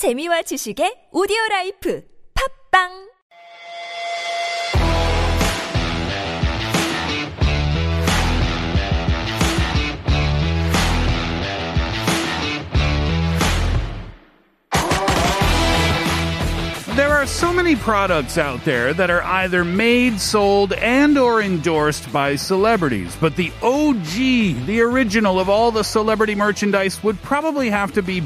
재미와 지식의 오디오 라이프 팝빵 There are so many products out there that are either made, sold, and or endorsed by celebrities, but the OG, the original of all the celebrity merchandise would probably have to be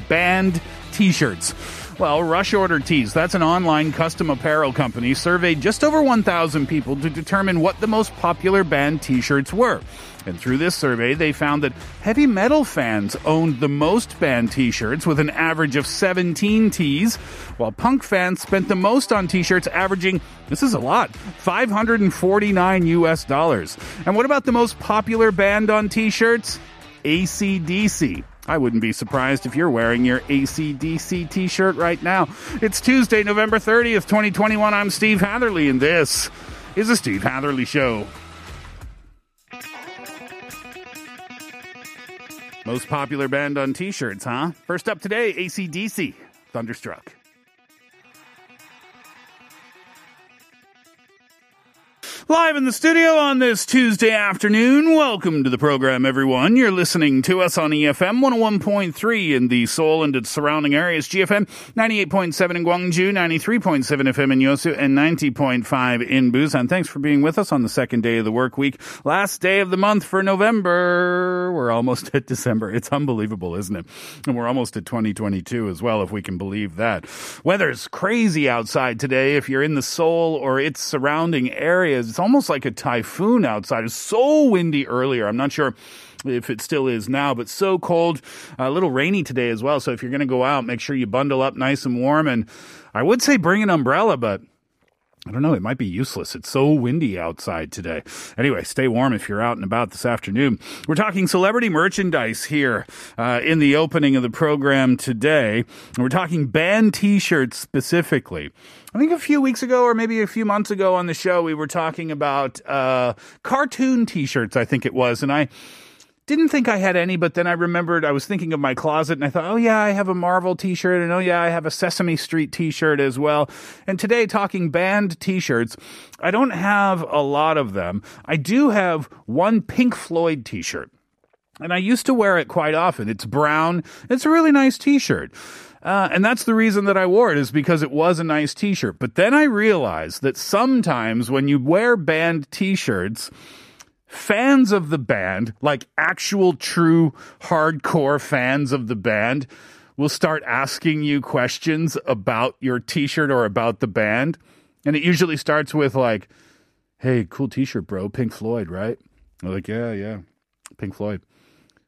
band t-shirts. Well, Rush Order Tees, that's an online custom apparel company, surveyed just over 1,000 people to determine what the most popular band t-shirts were. And through this survey, they found that heavy metal fans owned the most band t-shirts with an average of 17 tees, while punk fans spent the most on t-shirts averaging, this is a lot, 549 US dollars. And what about the most popular band on t-shirts? ACDC. I wouldn't be surprised if you're wearing your ACDC t shirt right now. It's Tuesday, November 30th, 2021. I'm Steve Hatherley, and this is the Steve Hatherley Show. Most popular band on t shirts, huh? First up today, ACDC, Thunderstruck. Live in the studio on this Tuesday afternoon. Welcome to the program, everyone. You're listening to us on EFM 101.3 in the Seoul and its surrounding areas, GFM 98.7 in Gwangju, 93.7 FM in Yosu, and 90.5 in Busan. Thanks for being with us on the second day of the work week. Last day of the month for November. We're almost at December. It's unbelievable, isn't it? And we're almost at 2022 as well, if we can believe that. Weather's crazy outside today. If you're in the Seoul or its surrounding areas, it's almost like a typhoon outside. It's so windy earlier. I'm not sure if it still is now, but so cold, a little rainy today as well. So if you're going to go out, make sure you bundle up nice and warm. And I would say bring an umbrella, but I don't know. It might be useless. It's so windy outside today. Anyway, stay warm if you're out and about this afternoon. We're talking celebrity merchandise here uh, in the opening of the program today. We're talking band t-shirts specifically. I think a few weeks ago or maybe a few months ago on the show, we were talking about uh, cartoon t-shirts, I think it was. And I didn't think I had any, but then I remembered I was thinking of my closet and I thought, oh yeah, I have a Marvel t-shirt and oh yeah, I have a Sesame Street t-shirt as well. And today talking band t-shirts, I don't have a lot of them. I do have one Pink Floyd t-shirt. And I used to wear it quite often. It's brown. It's a really nice t-shirt. Uh, and that's the reason that I wore it is because it was a nice t-shirt. But then I realized that sometimes when you wear band t-shirts, fans of the band, like actual true hardcore fans of the band, will start asking you questions about your t-shirt or about the band. And it usually starts with like, hey, cool t-shirt, bro. Pink Floyd, right? I'm like, yeah, yeah. Pink Floyd.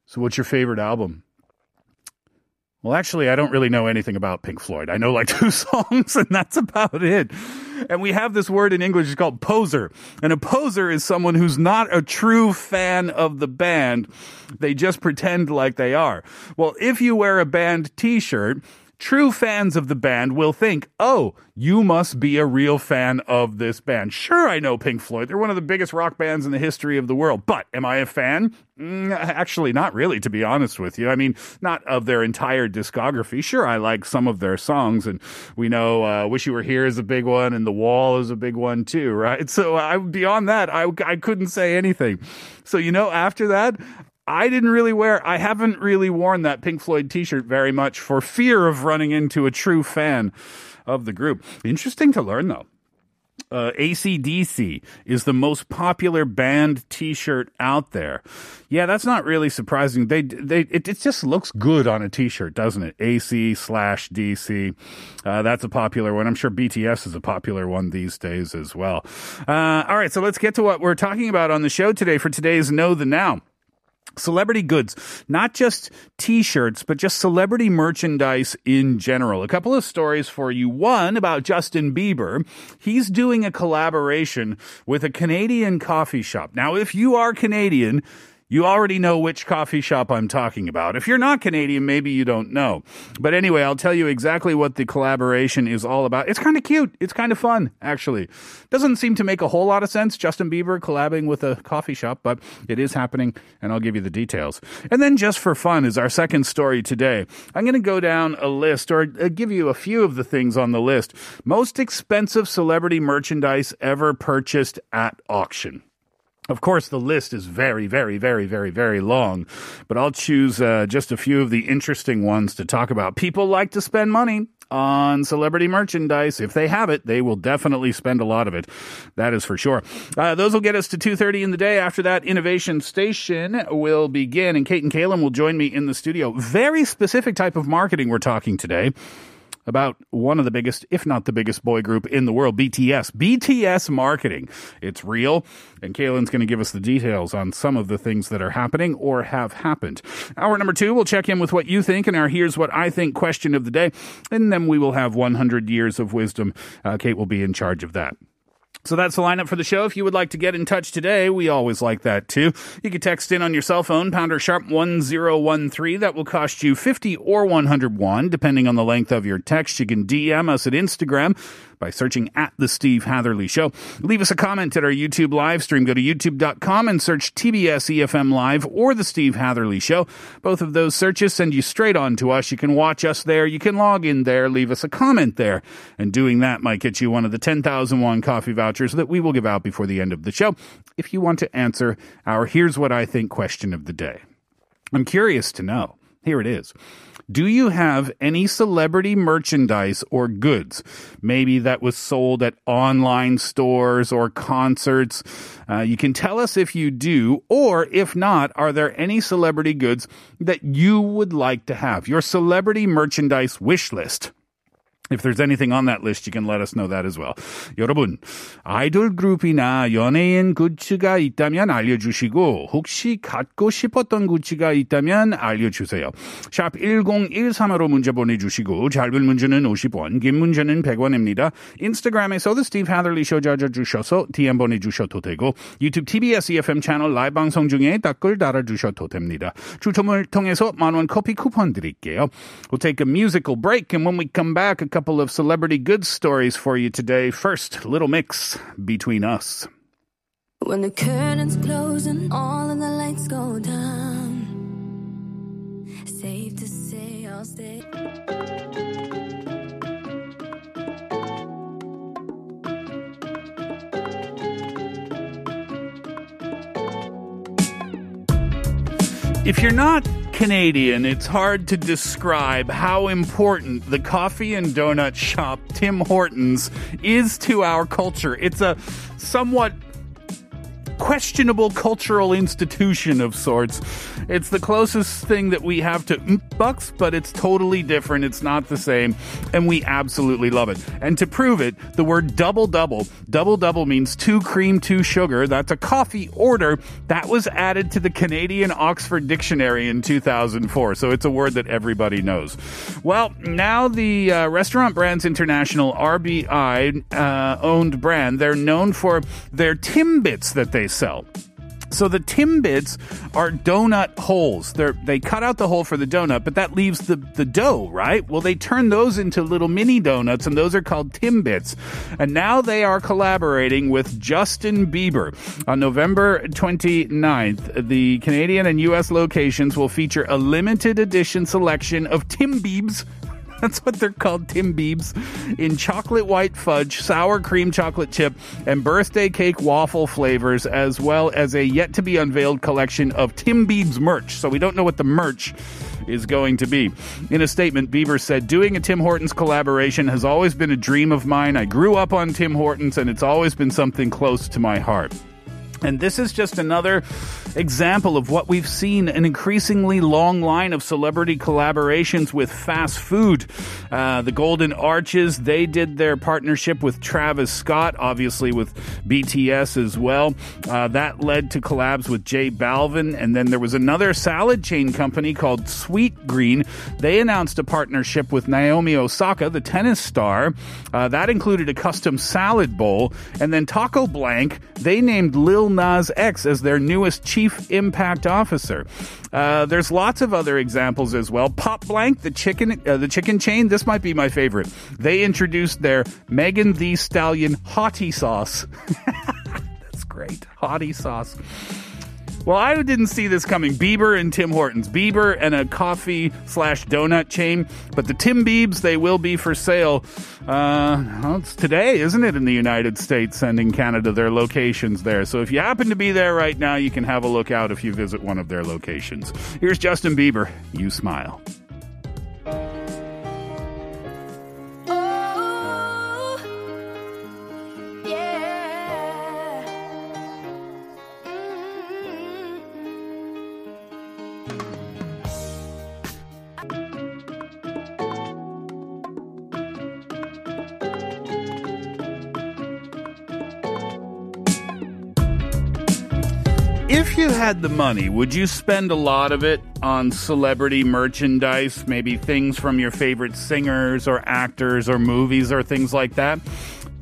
So what's your favorite album? Well, actually, I don't really know anything about Pink Floyd. I know like two songs, and that's about it. And we have this word in English, it's called poser. And a poser is someone who's not a true fan of the band. They just pretend like they are. Well, if you wear a band t shirt, true fans of the band will think, oh, you must be a real fan of this band. Sure, I know Pink Floyd. They're one of the biggest rock bands in the history of the world. But am I a fan? Mm, actually, not really, to be honest with you. I mean, not of their entire discography. Sure, I like some of their songs, and we know uh, Wish You Were Here is a big one, and The Wall is a big one too, right? So beyond that, I, I couldn't say anything. So, you know, after that, I didn't really wear, I haven't really worn that Pink Floyd t shirt very much for fear of running into a true fan of the group. Interesting to learn though. Uh, ACDC is the most popular band T-shirt out there. Yeah, that's not really surprising. They they it, it just looks good on a T-shirt, doesn't it? AC slash DC. Uh, that's a popular one. I'm sure BTS is a popular one these days as well. Uh, all right, so let's get to what we're talking about on the show today for today's Know the Now celebrity goods, not just t-shirts, but just celebrity merchandise in general. A couple of stories for you. One about Justin Bieber. He's doing a collaboration with a Canadian coffee shop. Now, if you are Canadian, you already know which coffee shop I'm talking about. If you're not Canadian, maybe you don't know. But anyway, I'll tell you exactly what the collaboration is all about. It's kind of cute. It's kind of fun, actually. Doesn't seem to make a whole lot of sense, Justin Bieber collabing with a coffee shop, but it is happening, and I'll give you the details. And then just for fun is our second story today. I'm going to go down a list or uh, give you a few of the things on the list. Most expensive celebrity merchandise ever purchased at auction. Of course, the list is very, very, very, very, very long, but I'll choose uh, just a few of the interesting ones to talk about. People like to spend money on celebrity merchandise. If they have it, they will definitely spend a lot of it. That is for sure. Uh, those will get us to 2.30 in the day. After that, Innovation Station will begin, and Kate and Kaylin will join me in the studio. Very specific type of marketing we're talking today about one of the biggest, if not the biggest boy group in the world, BTS. BTS marketing. It's real. And Kaylin's going to give us the details on some of the things that are happening or have happened. Hour number two, we'll check in with what you think and our Here's What I Think question of the day. And then we will have 100 years of wisdom. Uh, Kate will be in charge of that. So that's the lineup for the show. If you would like to get in touch today, we always like that too. You can text in on your cell phone, pounder sharp 1013. That will cost you 50 or 101, depending on the length of your text. You can DM us at Instagram by searching at The Steve Hatherley Show. Leave us a comment at our YouTube live stream. Go to youtube.com and search TBS EFM Live or The Steve Hatherley Show. Both of those searches send you straight on to us. You can watch us there. You can log in there, leave us a comment there. And doing that might get you one of the 10,001 coffee vouchers that we will give out before the end of the show if you want to answer our Here's What I Think question of the day. I'm curious to know. Here it is. Do you have any celebrity merchandise or goods? Maybe that was sold at online stores or concerts. Uh, you can tell us if you do, or if not, are there any celebrity goods that you would like to have? Your celebrity merchandise wish list. If there's anything on that list, you can let us know that as well. 여러분, 아이돌 그룹이나 연예인 굿즈가 있다면 알려주시고, 혹시 갖고 싶었던 굿즈가 있다면 알려주세요. 샵 1013으로 문자 보내주시고, 짧은 문제는 50원, 긴 문제는 100원입니다. 인스타그램에서 The Steve Hatherley Show 찾아주셔서 DM 보내주셔도 되고, 유튜브 TBS EFM 채널 라이브 방송 중에 댓글 달아주셔도 됩니다. 추첨을 통해서 만원 커피 쿠폰 드릴게요. We'll take a musical break, and when we come back, couple of celebrity goods stories for you today. First, little mix between us. When the curtains close and all of the lights go down, safe to say I'll stay. If you're not Canadian, it's hard to describe how important the coffee and donut shop Tim Hortons is to our culture. It's a somewhat questionable cultural institution of sorts. It's the closest thing that we have to bucks, but it's totally different. It's not the same, and we absolutely love it. And to prove it, the word double double, double double means two cream, two sugar. That's a coffee order that was added to the Canadian Oxford Dictionary in 2004. So it's a word that everybody knows. Well, now the uh, Restaurant Brands International RBI uh, owned brand, they're known for their Timbits that they sell. So the Timbits are donut holes. They they cut out the hole for the donut, but that leaves the, the dough, right? Well, they turn those into little mini donuts, and those are called Timbits. And now they are collaborating with Justin Bieber. On November 29th, the Canadian and U.S. locations will feature a limited edition selection of Timbits that's what they're called, Timbits, in chocolate white fudge, sour cream chocolate chip, and birthday cake waffle flavors, as well as a yet to be unveiled collection of Timbits merch. So we don't know what the merch is going to be. In a statement, Bieber said, Doing a Tim Hortons collaboration has always been a dream of mine. I grew up on Tim Hortons, and it's always been something close to my heart. And this is just another example of what we've seen an increasingly long line of celebrity collaborations with fast food. Uh, the Golden Arches, they did their partnership with Travis Scott, obviously with BTS as well. Uh, that led to collabs with J Balvin. And then there was another salad chain company called Sweetgreen. They announced a partnership with Naomi Osaka, the tennis star. Uh, that included a custom salad bowl. And then Taco Blank, they named Lil Lil Nas X as their newest chief impact officer. Uh, there's lots of other examples as well. Pop Blank, the chicken, uh, the chicken chain. This might be my favorite. They introduced their Megan Thee Stallion Hottie Sauce. That's great, Hottie Sauce. Well, I didn't see this coming. Bieber and Tim Hortons. Bieber and a coffee slash donut chain. But the Tim Biebs, they will be for sale. Uh, well, it's today, isn't it, in the United States and in Canada, their locations there. So if you happen to be there right now, you can have a look out if you visit one of their locations. Here's Justin Bieber. You smile. Had the money, would you spend a lot of it on celebrity merchandise, maybe things from your favorite singers or actors or movies or things like that?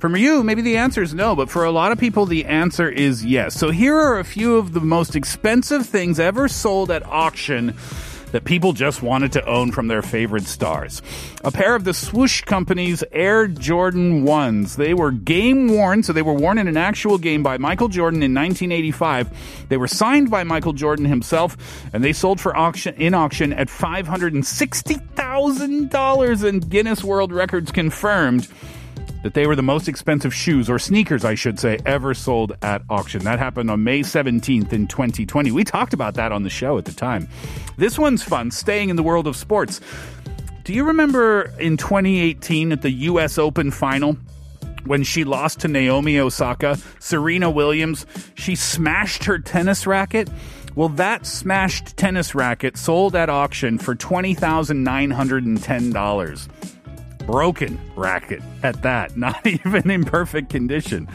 For you, maybe the answer is no, but for a lot of people, the answer is yes. So here are a few of the most expensive things ever sold at auction that people just wanted to own from their favorite stars. A pair of the swoosh company's Air Jordan 1s. They were game worn, so they were worn in an actual game by Michael Jordan in 1985. They were signed by Michael Jordan himself, and they sold for auction in auction at $560,000 and Guinness World Records confirmed that they were the most expensive shoes or sneakers, I should say, ever sold at auction. That happened on May 17th in 2020. We talked about that on the show at the time. This one's fun, staying in the world of sports. Do you remember in 2018 at the US Open final? When she lost to Naomi Osaka, Serena Williams, she smashed her tennis racket. Well, that smashed tennis racket sold at auction for $20,910 broken racket at that, not even in perfect condition.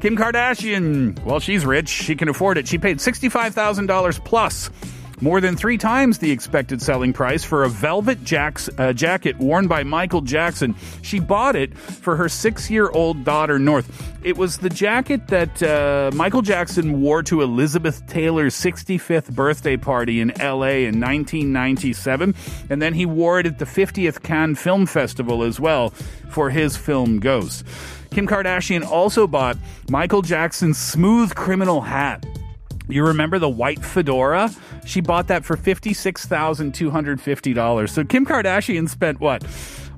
Kim Kardashian, well, she's rich. She can afford it. She paid $65,000 plus. More than three times the expected selling price for a velvet jacks, uh, jacket worn by Michael Jackson. She bought it for her six year old daughter, North. It was the jacket that uh, Michael Jackson wore to Elizabeth Taylor's 65th birthday party in LA in 1997. And then he wore it at the 50th Cannes Film Festival as well for his film Ghost. Kim Kardashian also bought Michael Jackson's smooth criminal hat. You remember the white fedora? She bought that for $56,250. So Kim Kardashian spent what?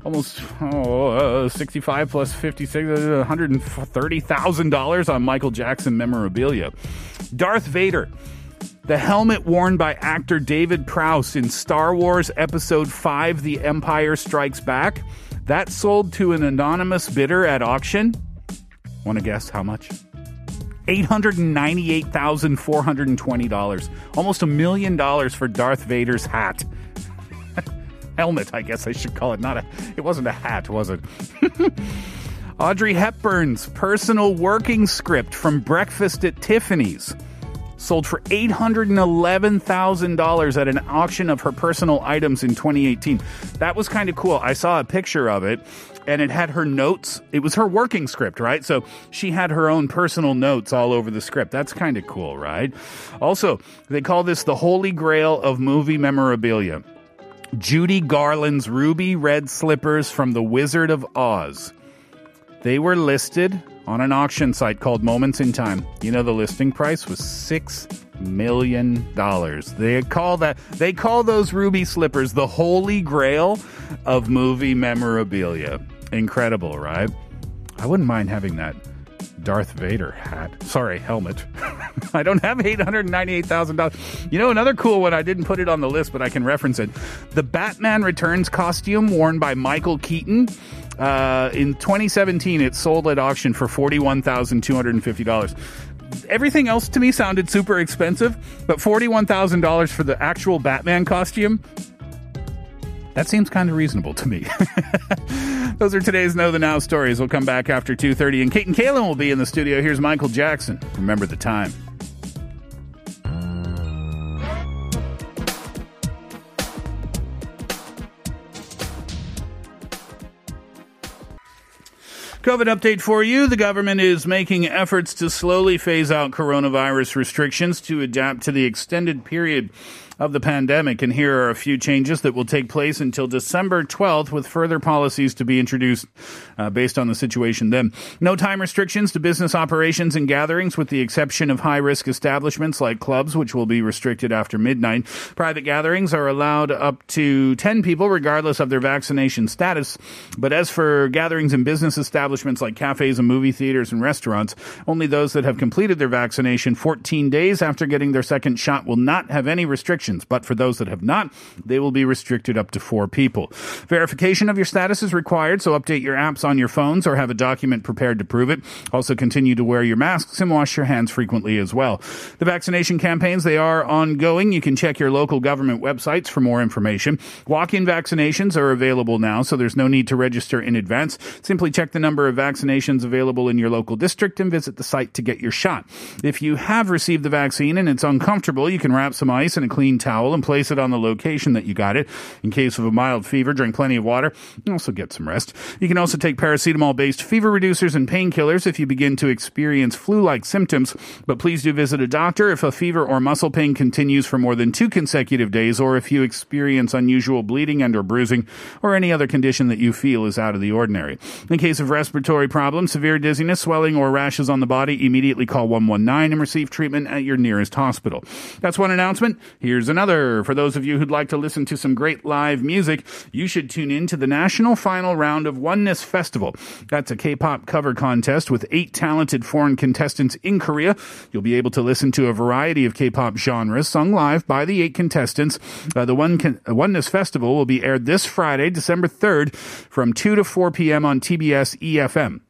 Almost oh, uh, 65 plus 56, uh, $130,000 on Michael Jackson memorabilia. Darth Vader. The helmet worn by actor David Prowse in Star Wars Episode 5 The Empire Strikes Back. That sold to an anonymous bidder at auction. Want to guess how much? $898,420. Almost a million dollars for Darth Vader's hat. Helmet, I guess I should call it. Not a it wasn't a hat, was it? Audrey Hepburn's personal working script from Breakfast at Tiffany's sold for $811,000 at an auction of her personal items in 2018. That was kind of cool. I saw a picture of it and it had her notes. It was her working script, right? So she had her own personal notes all over the script. That's kind of cool, right? Also, they call this the holy grail of movie memorabilia. Judy Garland's ruby red slippers from The Wizard of Oz. They were listed on an auction site called Moments in Time. You know the listing price was 6 million dollars. They call that they call those ruby slippers the holy grail of movie memorabilia. Incredible, right? I wouldn't mind having that Darth Vader hat. Sorry, helmet. I don't have $898,000. You know, another cool one, I didn't put it on the list, but I can reference it. The Batman Returns costume worn by Michael Keaton. Uh, in 2017, it sold at auction for $41,250. Everything else to me sounded super expensive, but $41,000 for the actual Batman costume, that seems kind of reasonable to me. Those are today's Know the Now stories. We'll come back after 2.30, and Kate and Kaylin will be in the studio. Here's Michael Jackson. Remember the time. COVID update for you. The government is making efforts to slowly phase out coronavirus restrictions to adapt to the extended period of the pandemic. And here are a few changes that will take place until December 12th, with further policies to be introduced uh, based on the situation then. No time restrictions to business operations and gatherings, with the exception of high risk establishments like clubs, which will be restricted after midnight. Private gatherings are allowed up to 10 people, regardless of their vaccination status. But as for gatherings in business establishments like cafes and movie theaters and restaurants, only those that have completed their vaccination 14 days after getting their second shot will not have any restrictions. But for those that have not, they will be restricted up to four people. Verification of your status is required, so update your apps on your phones or have a document prepared to prove it. Also continue to wear your masks and wash your hands frequently as well. The vaccination campaigns, they are ongoing. You can check your local government websites for more information. Walk-in vaccinations are available now, so there's no need to register in advance. Simply check the number of vaccinations available in your local district and visit the site to get your shot. If you have received the vaccine and it's uncomfortable, you can wrap some ice in a clean towel and place it on the location that you got it. In case of a mild fever, drink plenty of water and also get some rest. You can also take paracetamol based fever reducers and painkillers if you begin to experience flu like symptoms. But please do visit a doctor if a fever or muscle pain continues for more than two consecutive days or if you experience unusual bleeding and or bruising or any other condition that you feel is out of the ordinary. In case of respiratory problems, severe dizziness, swelling, or rashes on the body, immediately call 119 and receive treatment at your nearest hospital. That's one announcement. Here's another. For those of you who'd like to listen to some great live music, you should tune in to the national final round of Oneness Festival. That's a K-pop cover contest with eight talented foreign contestants in Korea. You'll be able to listen to a variety of K-pop genres sung live by the eight contestants. Uh, the One Con- Oneness Festival will be aired this Friday, December 3rd from 2 to 4 p.m. on TBS EFM.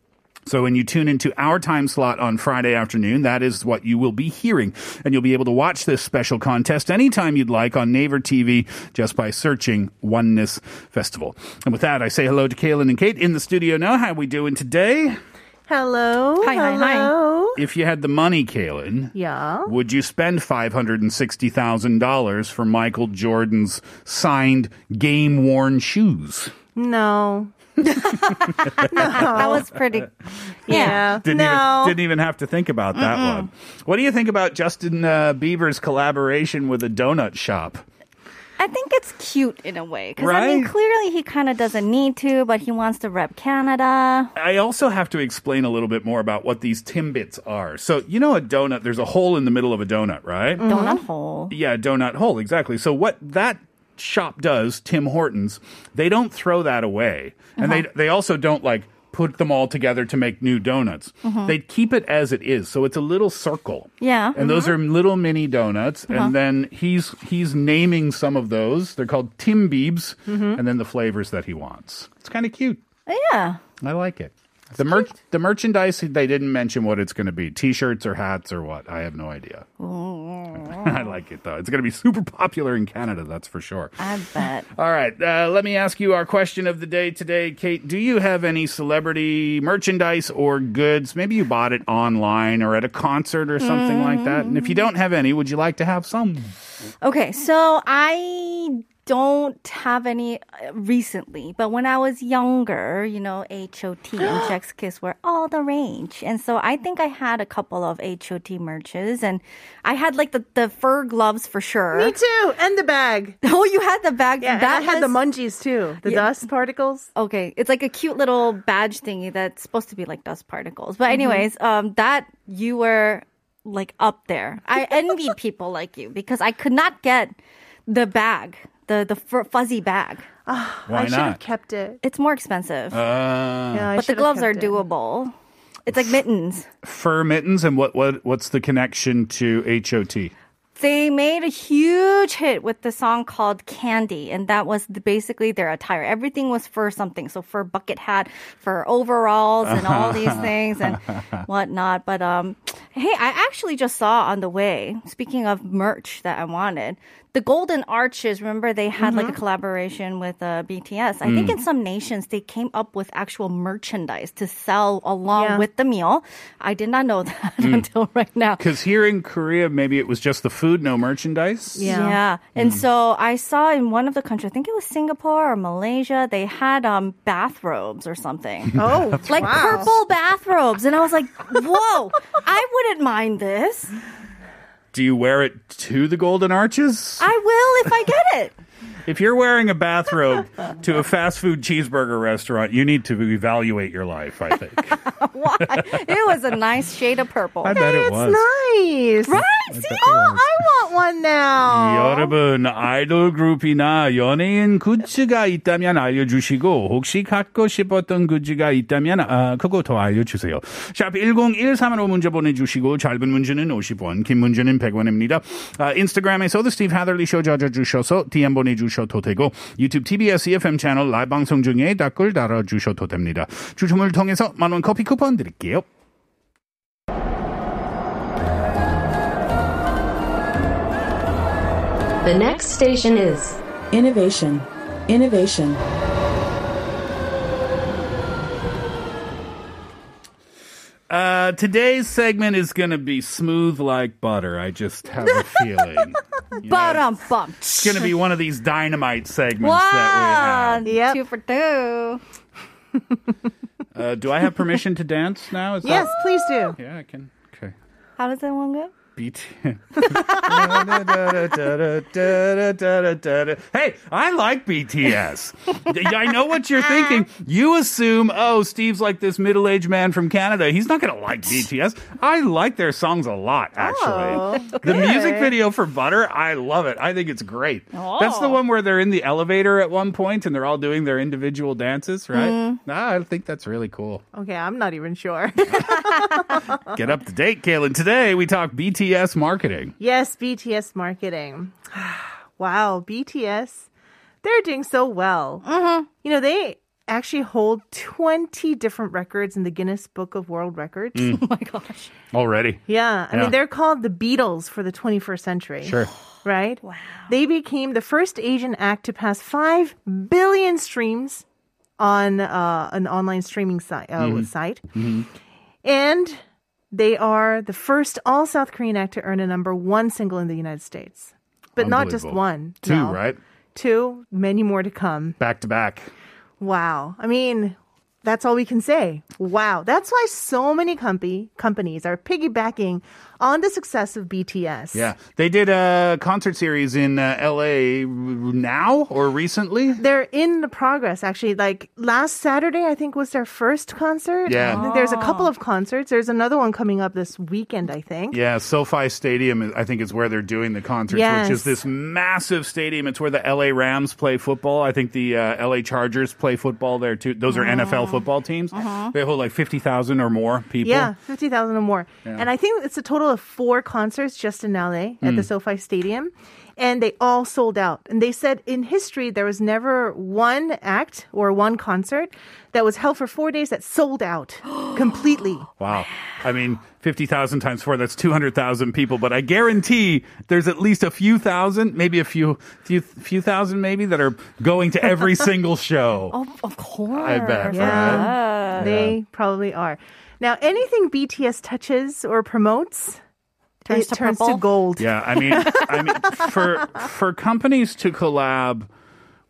So when you tune into our time slot on Friday afternoon, that is what you will be hearing. And you'll be able to watch this special contest anytime you'd like on Naver TV just by searching Oneness Festival. And with that, I say hello to Kaylin and Kate in the studio now. How we doing today? Hello. Hi, hi, hi. If you had the money, Kaylin, Yeah. would you spend $560,000 for Michael Jordan's signed game worn shoes? No. That was pretty. Yeah. Didn't, no. even, didn't even have to think about that one. What do you think about Justin uh, Bieber's collaboration with a donut shop? I think it's cute in a way because I mean, clearly he kind of doesn't need to, but he wants to rep Canada. I also have to explain a little bit more about what these Timbits are. So, you know, a donut, there's a hole in the middle of a donut, right? Donut hole. Yeah, donut hole, exactly. So, what that shop does, Tim Hortons, they don't throw that away. And they, uh-huh. they also don't like put them all together to make new donuts. Uh-huh. They keep it as it is. So, it's a little circle. Yeah. And those uh-huh. are little mini donuts, and then he's he's naming some of those. They're called Tim Biebs, mm-hmm. and then the flavors that he wants. It's kind of cute. Yeah. I like it. The merch, the merchandise, they didn't mention what it's going to be: t-shirts or hats or what. I have no idea. I like it though. It's going to be super popular in Canada, that's for sure. I bet. All right, uh, let me ask you our question of the day today, Kate. Do you have any celebrity merchandise or goods? Maybe you bought it online or at a concert or something like that. And if you don't have any, would you like to have some? Okay, so I don't have any uh, recently, but when I was younger, you know, HOT and Sechs Kies were all the rage. And so I think I had a couple of HOT merches and I had like the, the fur gloves for sure. Me too. And the bag. Oh, you had the bag. Yeah, that I had the munchies too. The Yeah. dust particles. Okay, it's like a cute little badge thingy that's supposed to be like dust particles. Mm-hmm. But anyways, um, that you were like up there. I envy people like you because I could not get the bag, the the fur, fuzzy bag. Why I should have not? kept it. It's more expensive, Uh, Yeah, but the gloves are kept it. doable. It's like mittens. fur mittens, and what, what what's the connection to HOT? They made a huge hit with the song called Candy, and that was the, basically their attire. Everything was for something. So for bucket hat, for overalls, and all these things and whatnot. But um, Hey, I actually just saw on the way, speaking of merch that I wanted, the Golden Arches. Remember, they had like a collaboration with uh, BTS. I think in some nations, they came up with actual merchandise to sell along Yeah. with the meal. I did not know that until right now. Because here in Korea, maybe it was just the food, no merchandise. Yeah. yeah. And so I saw in one of the countries, I think it was Singapore or Malaysia, they had um, bathrobes or something. Oh, like wow. purple bathrobes. And I was like, whoa, I wouldn't mind this. Do you wear it to the Golden Arches? I will if I get it If you're wearing a bathrobe to a fast food cheeseburger restaurant, you need to evaluate your life, I think. Why? It was a nice shade of purple. I bet it It's was. nice. Right? See? Oh, I want one now. 여러분 아이돌 그룹이나 연예인 굿즈가 있다면 알려주시고 혹시 갖고 싶었던 굿즈가 있다면 아, 그거 더 알려주세요. 샵 1013으로 문자 보내주시고 짧은 문제는 50원 긴 문제는 100원입니다. 아, 인스타그램에서도 스티브 하들리 쇼 찾아주셔서 DM 보내주 셔도 되고 유튜브 TBS EFM 채널 라이브 방송 중에 댓글 달아주셔도 됩니다. 추첨을 통해서 만원 커피 쿠폰 드릴게요. The next station is Innovation. Innovation. Uh, today's segment is going to be smooth like butter. I just have a feeling. You know, But um, bum. It's going to be one of these dynamite segments Wow. that we have. Yep. Two for two. Uh, do I have permission to dance now? Is Yes, That, please do. yeah, I can. Okay. How does that one go? Beat. hey, I like BTS. I know what you're thinking. You assume, oh, Steve's like this middle aged man from Canada. He's not going to like BTS. I like their songs a lot, actually. Oh, the music video for Butter, I love it. I think it's great. That's the one where they're in the elevator at one point and they're all doing their individual dances, right? Ah, I think that's really cool. Okay, I'm not even sure. Get up to date, Kaylin. Today we talk BTS marketing. yes, BTS marketing. wow, BTS, they're doing so well. You know, they actually hold 20 different records in the Guinness Book of World Records. Oh my gosh. Already. Yeah, I Yeah. mean, they're called the Beatles for the 21st century. Sure. Right? Wow. They became the first Asian act to pass 5 billion streams on uh, an online streaming site. Uh, Mm-hmm. site. And they are the first all South Korean act to earn a number one single in the United States. But not just one. Two, no. right? Two, many more to come. Back to back. Wow. I mean, that's all we can say. Wow. That's why so many company, companies are piggybacking on the success of BTS. Yeah. They did a concert series in uh, LA now or recently. They're in the progress, actually. Like last Saturday, I think was their first concert. Yeah. I think There's a couple of concerts. There's another one coming up this weekend, I think. Yeah, SoFi Stadium, I think, is where they're doing the concerts, which is this massive stadium. It's where the LA Rams play football. I think the uh, LA Chargers play football there too. Those are NFL football teams. They hold like 50,000 or more people. Uh-huh. Yeah, 50,000 or more. And I think it's a total of four concerts just in LA at Hmm. the SoFi Stadium. And they all sold out. And they said in history, there was never one act or one concert that was held for four days that sold out completely. Wow. I mean, 50,000 times four, that's 200,000 people. But I guarantee there's at least a few thousand, maybe a few, few, few thousand maybe that are going to every single show. Oh, of course. I bet, Yeah. right? They probably are. Now, anything BTS touches or promotes, Turns it to turns purple? to gold. Yeah, I mean, I mean, for for companies to collab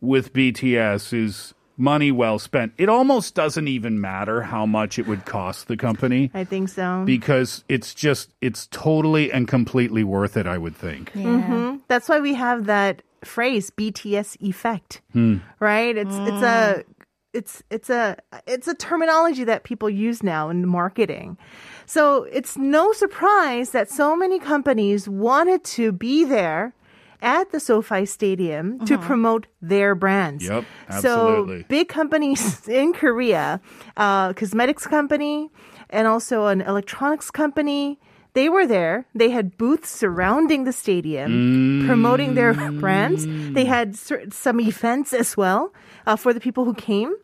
with BTS is money well spent. It almost doesn't even matter how much it would cost the company I think so. because it's just it's totally and completely worth it. I would think. Yeah. Mm-hmm. That's why we have that phrase BTS effect. Hmm. Right? It's it's a it's it's a it's a terminology that people use now in marketing. So it's no surprise that so many companies wanted to be there at the SoFi Stadium to promote their brands. Yep, absolutely. So big companies in Korea, uh, cosmetics company, and also an electronics company. They were there. They had booths surrounding the stadium, promoting their brands. They had some events as well uh, for the people who came.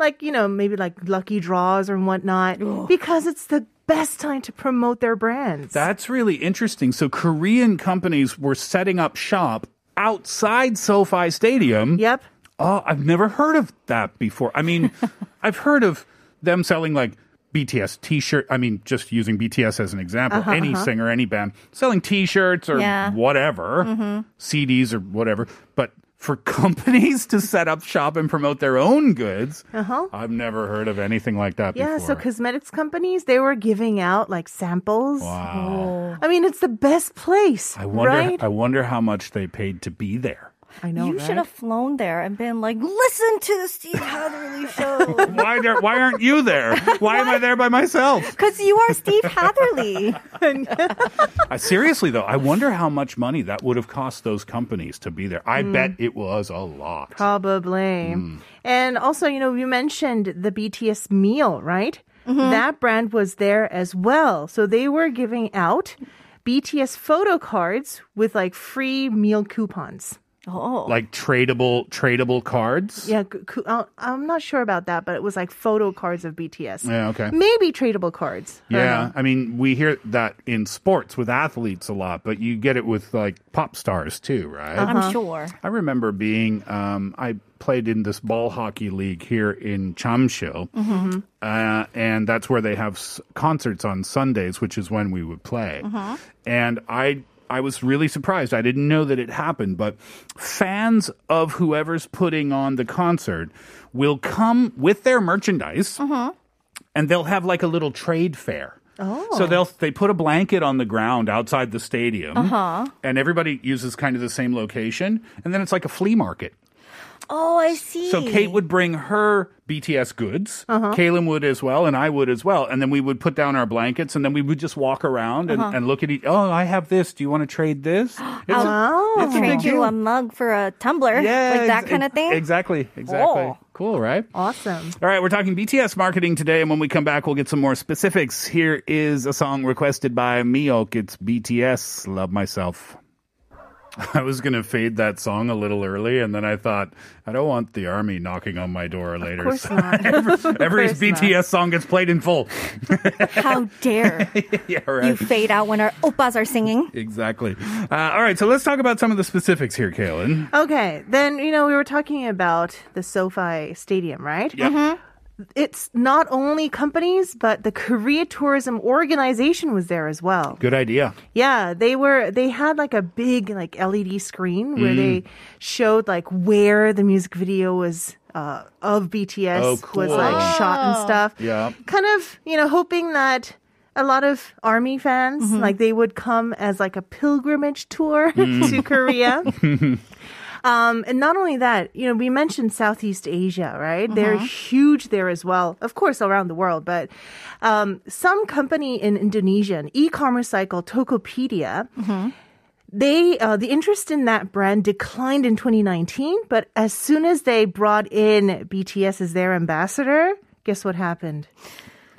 like you know maybe like lucky draws or whatnot because it's the best time to promote their brands. That's really interesting. So Korean companies were setting up shop outside SoFi Stadium. yep. Oh, I've never heard of that before. I mean, I've heard of them selling like BTS t-shirt. I mean, just using BTS as an example, Uh-huh, any singer, any band selling t-shirts or Yeah. whatever, Mm-hmm. CDs or whatever. But for companies to set up shop and promote their own goods, Uh-huh. I've never heard of anything like that Yeah, so cosmetics companies they were giving out like samples. wow. I mean, it's the best place, I wonder right? I wonder how much they paid to be there. I know, you right? should have flown there and been like, listen to the Steve Hatherley show. Why there, why aren't you there? Why am I there by myself? Because you are Steve Hatherley. Uh, seriously though, I wonder how much money that would have cost those companies to be there. I Hmm. bet it was a lot. Probably. Hmm. And also, you know, you mentioned the BTS meal, right? Mm-hmm. That brand was there as well. So they were giving out BTS photo cards with like free meal coupons. Oh. Like tradable tradable cards. Yeah, cu- cu- uh, I'm not sure about that, but it was like photo cards of BTS. Yeah, okay. Maybe tradable cards. I don't Yeah, know. I mean, we hear that in sports with athletes a lot, but you get it with like pop stars too, right? I'm sure. I remember being, um, I played in this ball hockey league here in Chamshil, uh, and that's where they have s- concerts on Sundays, which is when we would play. And I, I was really surprised. I didn't know that it happened, but fans of whoever's putting on the concert will come with their merchandise, uh-huh. and they'll have like a little trade fair. Oh. So they'll they put a blanket on the ground outside the stadium, uh-huh. and everybody uses kind of the same location, and then it's like a flea market. Oh, I see. So Kate would bring her BTS goods, Uh-huh. Kaylin would as well, and I would as well, and then we would put down our blankets, and then we would just walk around and, Uh-huh. and look at each. Oh, I have this. Do you want to trade this? It's a- Oh. it's a big Trade you deal. a mug for a tumbler. yeah, like that ex- kind of thing. Exactly, exactly. Oh. Cool, right? Awesome. All right, we're talking BTS marketing today, and when we come back, we'll get some more specifics. Here is a song requested by Miok. It's BTS, Love Myself. I was going to fade that song a little early, and then I thought, I don't want the army knocking on my door later. course So not. every course BTS song gets played in full. How dare yeah, you fade out when our oppas are singing? Exactly. Uh, all right, so let's talk about some of the specifics here, Kaylin. Okay, then you know we were talking about the SoFi Stadium, right? Yeah. It's not only companies, but the Korea Tourism Organization was there as well. Good idea. Yeah, they were. They had like a big like LED screen where Mm. they showed like where the music video was uh, of BTS Oh, was cool. like shot and stuff. Yeah. kind of you know hoping that a lot of army fans like they would come as like a pilgrimage tour Mm. to Korea. Um, and not only that, you know, we mentioned Southeast Asia, right? They're huge there as well, of course, around the world. But um, some company in Indonesia, an e-commerce called Tokopedia, they uh, the interest in that brand declined in 2019. But as soon as they brought in BTS as their ambassador, guess what happened?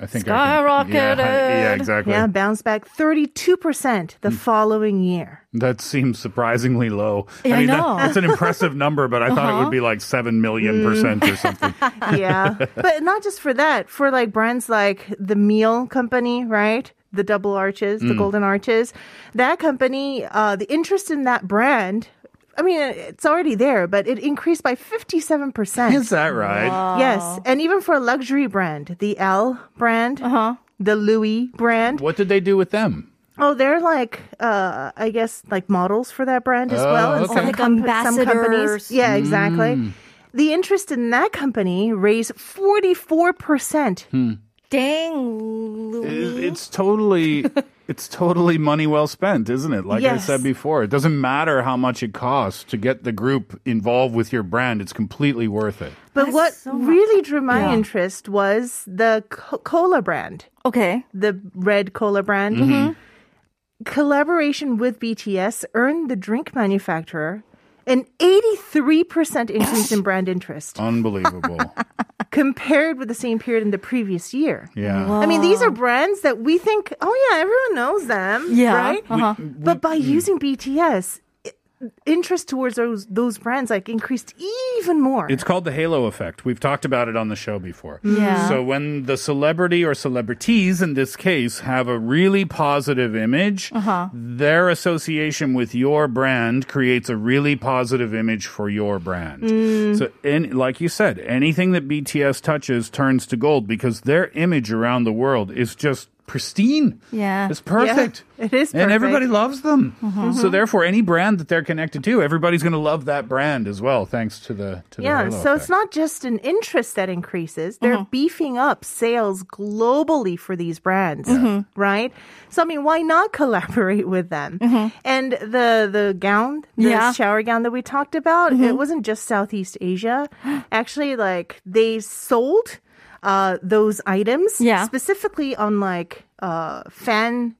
I think I can- yeah, Skyrocketed. yeah, exactly. Yeah, bounced back 32% the mm. following year. That seems surprisingly low. Yeah, I mean, that- know. that's an impressive number, but I thought it would be like 7 million mm. percent or something. yeah. But not just for that, for like brands like the Meal Company, right? The double arches, the mm. golden arches. That company, uh, the interest in that brand, I mean, it's already there, but it increased by 57%. Is that right? Yes. And even for a luxury brand, the L brand, uh-huh. the Louis brand. What did they do with them? Oh, they're like, uh, I guess, like models for that brand as Oh, well. And okay. some, Like com- some companies. Yeah, mm. exactly. The interest in that company raised 44%. Hmm. Dang, Louis. It's totally, it's totally money well spent, isn't it? Like I said before, it doesn't matter how much it costs to get the group involved with your brand. It's completely worth it. But That's what so really drew my Yeah. interest was the co- cola brand, Okay. the red cola brand. Mm-hmm. Collaboration with BTS earned the drink manufacturer an 83% increase in brand interest Unbelievable. compared with the same period in the previous year. Yeah. I mean, these are brands that we think, oh yeah, everyone knows them, Yeah. right? Uh-huh. But by using BTS, it- interest towards those those brands like increased even more. It's called the halo effect. We've talked about it on the show before. Mm. Yeah. So when the celebrity or celebrities in this case have a really positive image, uh-huh. their association with your brand creates a really positive image for your brand. Mm. So and like you said, anything that BTS touches turns to gold because their image around the world is just pristine. Yeah. It's perfect. it is And everybody loves them. Mm-hmm. So therefore any brand that they're connected to, everybody's going to love that brand as well thanks to the to the yeah, halo so it's not just an interest that increases. They're mm-hmm. beefing up sales globally for these brands, mm-hmm. right? So I mean, why not collaborate with them? And the the gown, the Yeah. shower gown that we talked about, it wasn't just Southeast Asia. Actually, like they sold uh, those items Yeah. specifically on like uh, fan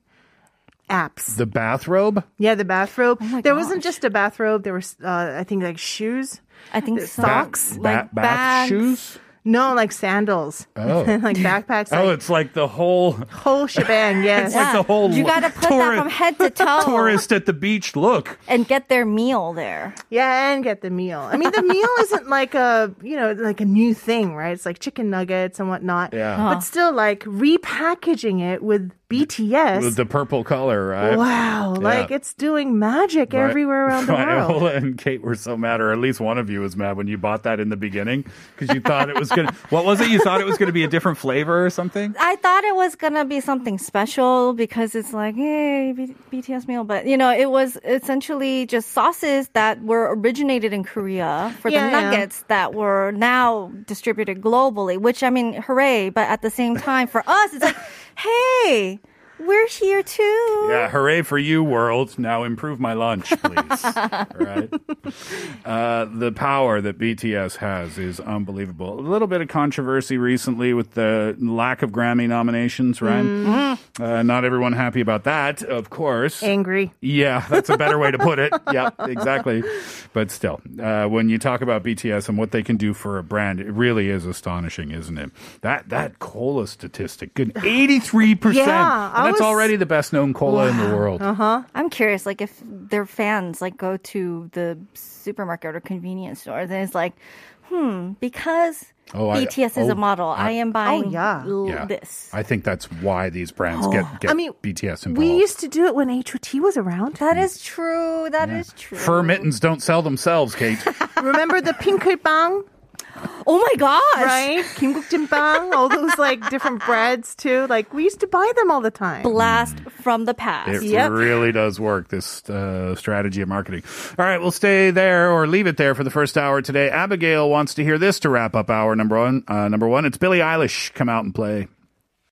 apps. the bathrobe yeah, the bathrobe. my there wasn't just a bathrobe. There was, uh, I think, like shoes. I think The so. socks? Ba- like bath bags. shoes? No, like sandals. Oh. like backpacks. Oh, Like it's like the whole whole shebang. Yes. like the whole You gotta put tour- that from head to toe tourist at the beach look. and get their meal there. Yeah, and get the meal. I mean, the meal isn't like a you know like a new thing, right? It's like chicken nuggets and whatnot. Yeah. But still, like repackaging it with BTS. The purple color, right? wow, like it's doing magic Right. everywhere around the world. Viola and Kate were so mad, or at least one of you was mad when you bought that in the beginning because you thought it was gonna. What was it? You thought it was gonna be a different flavor or something? I thought it was gonna be something special because it's like, hey, B- BTS meal, but you know, it was essentially just sauces that were originated in Korea for Yeah, the yeah. nuggets that were now distributed globally. Which I mean, hooray! But at the same time, for us, it's like, hey, we're here too. Yeah, hooray for you, world! Now improve my lunch, please. right? Uh, the power that BTS has is unbelievable. A little bit of controversy recently with the lack of Grammy nominations, right? Mm-hmm. Uh, not everyone happy about that, of course. Angry. Yeah, that's a better way to put it. Yeah, exactly. But still, uh, when you talk about BTS and what they can do for a brand, it really is astonishing, isn't it? That that cola statistic, good eighty three percent. Yeah, I That's was- already the best known cola in the world. Uh huh. I'm curious, like if their fans like go to the supermarket or convenience store, then it's like, hmm, because Oh, I- BTS is oh, a model, I, I- am buying yeah. l- Yeah, this. I think that's why these brands get get I mean, BTS involved. We used to do it when HOT was around. That is true. That is true. Fur mittens don't sell themselves, Kate. Remember the pinkelbang, Oh my gosh! right? Kimgukjimbang, all those like different breads too. Like we used to buy them all the time. Blast from the past. It Yep. really does work, this uh, strategy of marketing. All right, we'll stay there or leave it there for the first hour today. Abigail wants to hear this to wrap up hour number one. Uh, number one, it's Billie Eilish. Come out and play.